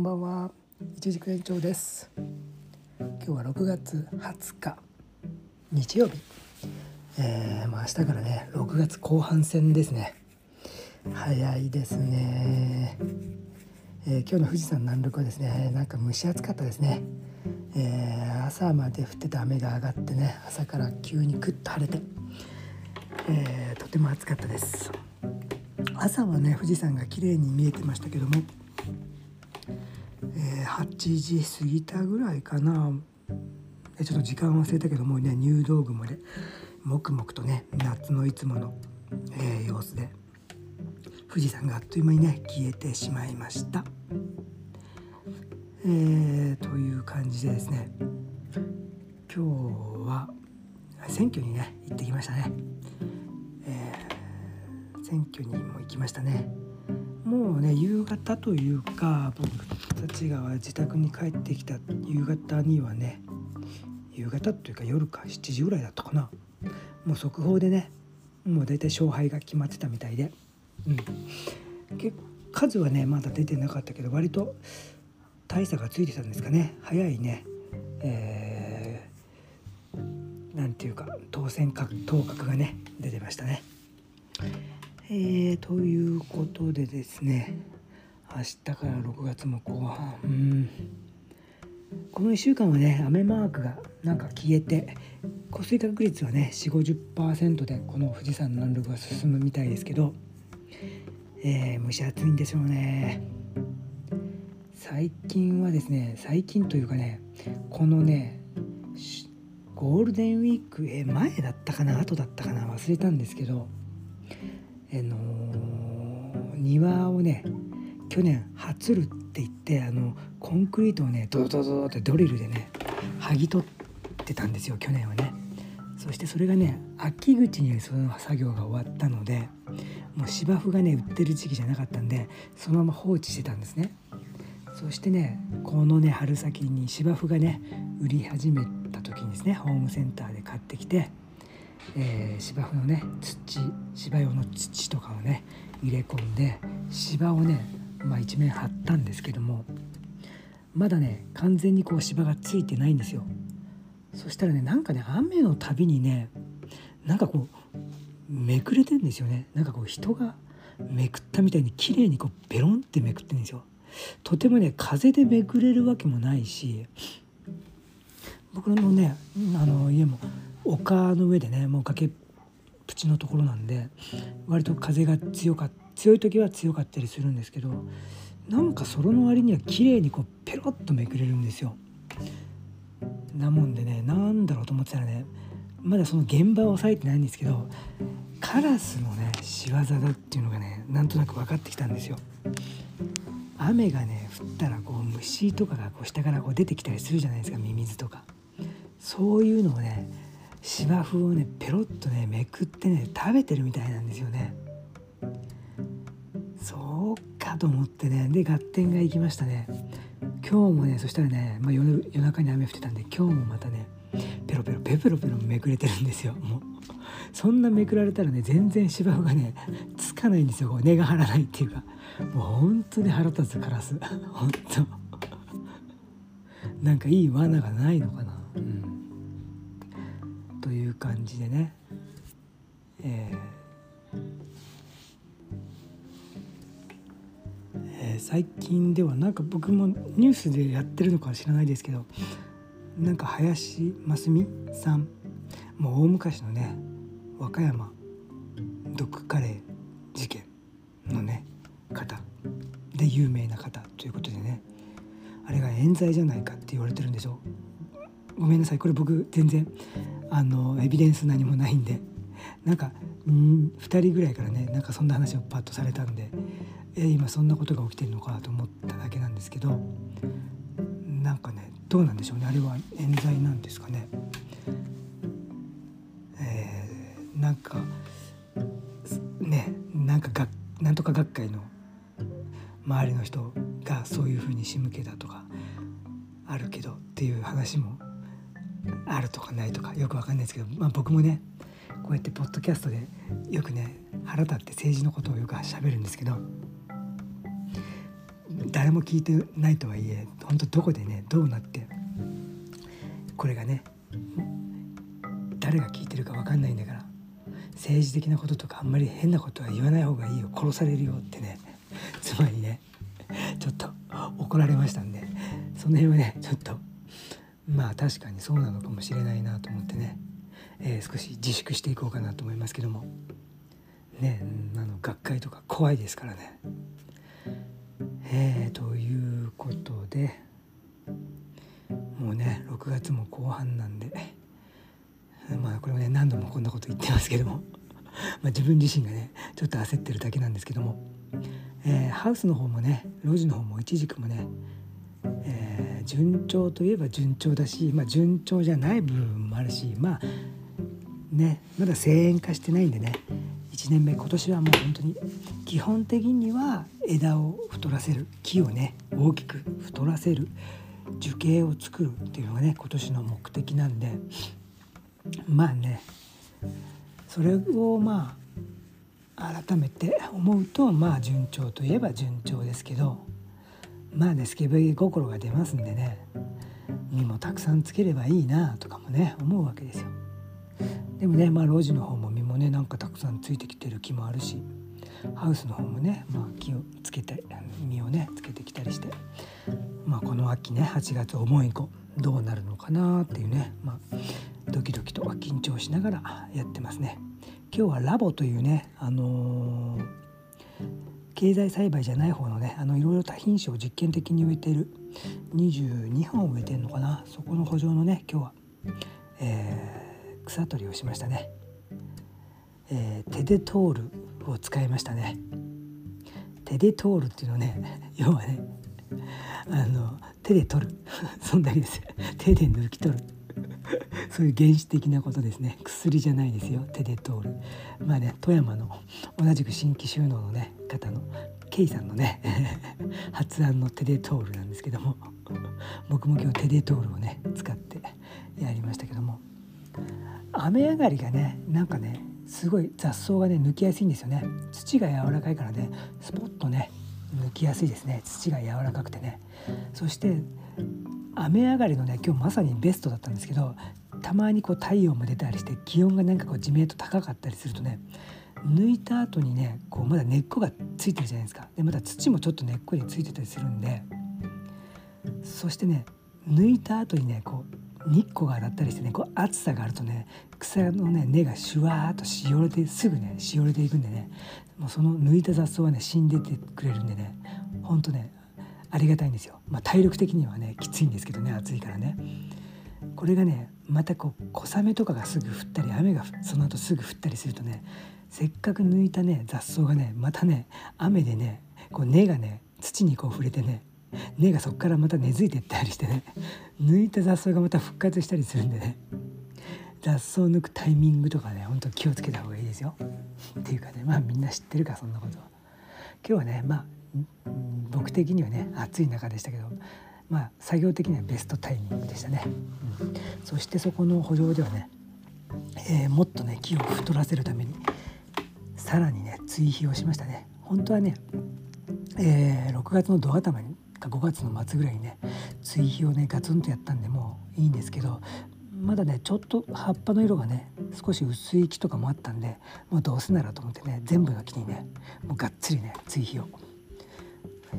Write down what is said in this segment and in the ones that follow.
んばんは。一軸延長です。今日は6月20日。日曜日。えー、まあ明日からね6月後半戦ですね。早いですね、えー、今日の富士山南麓はですねなんか蒸し暑かったですね、えー、朝まで降ってた雨が上がってね朝から急にクッと晴れて、えとても暑かったです。朝はね富士山が綺麗に見えてましたけどもえー、8時過ぎたぐらいかな。ちょっと時間忘れたけどもうね入道雲で黙々とね夏のいつもの、えー、様子で富士山があっという間にね消えてしまいました。えー、という感じでですね今日は選挙にね行ってきましたね、えー、選挙にも行きましたね。もうね夕方というか僕たちが自宅に帰ってきた夕方にはね夕方というか夜か7時ぐらいだったかな。もう速報でねもう大体勝敗が決まってたみたいで、うん、数はねまだ出てなかったけど割と大差がついてたんですかね。早いね、えー、なんていうか当選確当確がね出てましたね。えー、ということでですね明日から6月も後半うんこの1週間はね雨マークがなんか消えて降水確率はね45。0%でこの富士山の南麓が進むみたいですけど、えー、蒸し暑いんでしょうね最近はですね最近というかねこのねゴールデンウィークえ前だったかな後だったかな忘れたんですけどあの、庭をね去年「はつる」って言ってあのコンクリートをねドドドドってドリルでね剥ぎ取ってたんですよ去年はね。そしてそれがね秋口にその作業が終わったのでもう芝生がね売ってる時期じゃなかったんでそのまま放置してたんですね。そしてねこのね春先に芝生がね売り始めた時にですねホームセンターで買ってきてえー、芝生のね土芝用の土とかをね入れ込んで芝をね、まあ、一面張ったんですけどもまだね完全にこう芝がついてないんですよ。そしたらねなんかね雨のたびにねなんかこうめくれてんですよね。なんかこう人がめくったみたいに綺麗にこうベロンってめくってんですよ。とてもね風でめくれるわけもないし僕のねあの家も丘の上でねもう崖っぷちのところなんで割と風が強か強い時は強かったりするんですけどなんかその割には綺麗にこうペロッとめくれるんですよ。なもんでねなんだろうと思ってたらねまだその現場を押さえてないんですけどカラスのね仕業だっていうのがねなんとなく分かってきたんですよ。雨がね降ったらこう虫とかがこう下からこう出てきたりするじゃないですかミミズとかそういうのをね芝生をねペロッとねめくってね食べてるみたいなんですよね。そうかと思ってねで合点が行きましたね。今日もねそしたらね、まあ、夜夜中に雨降ってたんで今日もまたねペロペロペロペロめくれてるんですよ。もうそんなめくられたらね全然芝生がねつかないんですよ。根が張らないっていうか。もう本当に腹立つカラス。本当。なんかいい罠がないのかな。う感じでね、えー。えー、最近ではなんか僕もニュースでやってるのかは知らないですけどなんか林真澄さん。もう大昔のね和歌山毒カレー事件のね方。で有名な方ということでね。あれが冤罪じゃないかって言われてるんでしょごめんなさい。これ僕全然あのエビデンス何もないんでなんか2人ぐらいからねなんかそんな話をパッとされたんでえ今そんなことが起きてるのかと思っただけなんですけどなんかねどうなんでしょうねあれは冤罪なんですかね。えー、なんかねなんかがなんとか学会の周りの人がそういうふうに仕向けたとかあるけどっていう話もあるとかないとかよくわかんないですけど、まあ、僕もねこうやってポッドキャストでよくね腹立って政治のことをよく喋るんですけど誰も聞いてないとはいえ本当どこでねどうなってこれがね誰が聞いてるか分かんないんだから政治的なこととかあんまり変なことは言わない方がいいよ殺されるよってね妻にねちょっと怒られましたんでその辺はねちょっとまあ確かにそうなのかもしれないなと思ってね、えー、少し自粛していこうかなと思いますけども。ねあの学会とか怖いですからね。えー、ということでもうね6月も後半なんでまあこれもね何度もこんなこと言ってますけども。ま自分自身がねちょっと焦ってるだけなんですけども、えー、ハウスの方もね路地の方もいちじくもね、えー、順調といえば順調だし、まあ、順調じゃない部分もあるしまあねまだ静遠化してないんでね1年目今年はもう本当に基本的には枝を太らせる木をね大きく太らせる樹形を作るっていうのがね今年の目的なんでまあねそれをまあ改めて思うとまあ順調といえば順調ですけどまあねスケベ心が出ますんでね実もたくさんつければいいなとかもね思うわけですよ。でもねまあ路地の方も実もねなんかたくさんついてきてる木もあるしハウスの方もね、まあ、木をつけて実をねつけてきたりして、まあ、この秋ね8月お盆以降どうなるのかなっていうね、まあ、ドキドキと緊張しながらやってますね。今日はラボというね、あのー、経済栽培じゃない方のねあのいろいろ多品種を実験的に植えている22本植えてんのかな？そこの補助のね今日は、えー、草取りをしましたね。えー、手で通るを使いましたね。手で通るっていうのはね 要はねあの手で取る。そんだけです。手で抜き取る。そういう原始的なことですね。薬じゃないですよ。手で通る。まあね富山の同じく新規収納のね方のケイさんのね 発案の手で通るなんですけども僕も今日手で通るをね使ってやりましたけども。雨上がりがねなんかねすごい雑草がね抜きやすいんですよね。土が柔らかいからねスポッとね抜きやすいですね。土が柔らかくてね。そして雨上がりのね今日まさにベストだったんですけどたまにこう太陽も出たりして気温がなんかこう地面と高かったりするとね抜いた後にねこうまだ根っこがついてるじゃないですか。でまた土もちょっと根っこについてたりするんでそしてね抜いた後にねこう日光が当たったりしてねこう暑さがあるとね草のね根がシュワーっとしおれてすぐねしおれていくんでねもうその抜いた雑草はね死んでてくれるんでねほんとねありがたいんですよ、まあ、体力的にはねきついんですけどね暑いからねこれがねまたこう小雨とかがすぐ降ったり雨がその後すぐ降ったりするとねせっかく抜いたね雑草がねまたね雨でねこう根がね土にこう触れてね根がそこからまた根付いてったりしてね抜いた雑草がまた復活したりするんでね雑草抜くタイミングとかねほんと気をつけた方がいいですよ。っていうかねまあみんな知ってるかそんなこと。今日はねまあ僕的にはね暑い中でしたけどまあ作業的にはベストタイミングでしたね。うん、そしてそこの補助ではね、えー、もっとね木を太らせるためにさらにね追肥をしましたね。本当はね、えー、6月のド頭にか5月の末ぐらいにね追肥をねガツンとやったんでもういいんですけどまだねちょっと葉っぱの色がね少し薄い木とかもあったんでもうどうせならと思ってね全部の木にねもうがっつりね追肥を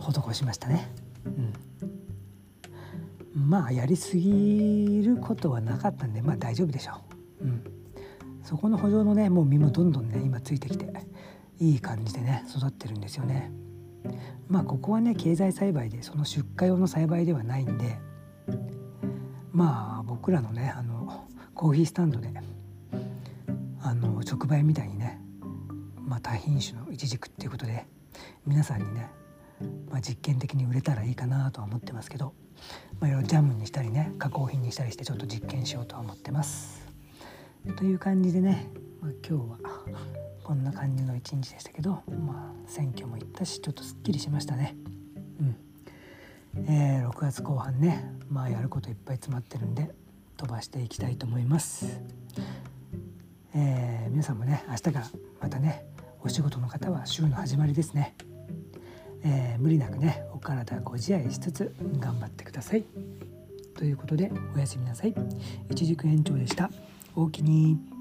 施しましたね。うん、まあやりすぎることはなかったんでまあ大丈夫でしょう。うん、そこの補助のねもう実もどんどんね今ついてきていい感じでね育ってるんですよね。まあここはね経済栽培でその出荷用の栽培ではないんでまあ僕らのねあのコーヒースタンドであの直売みたいにね、まあ、多品種のイチジクっていうことで皆さんにね、まあ、実験的に売れたらいいかなとは思ってますけど、まあ、いろいろジャムにしたりね加工品にしたりしてちょっと実験しようとは思ってます。という感じでね、まあ、今日はこんな感じの一日でしたけど、まあ、選挙も行ったしちょっとすっきりしましたね。うんえー、6月後半ね、まあ、やることいっぱい詰まってるんで飛ばしていきたいと思います。えー、皆さんもね明日からまたねお仕事の方は週の始まりですね。えー、無理なくねお体ご自愛しつつ頑張ってください。ということでおやすみなさい。一軸延長でした。おおきに。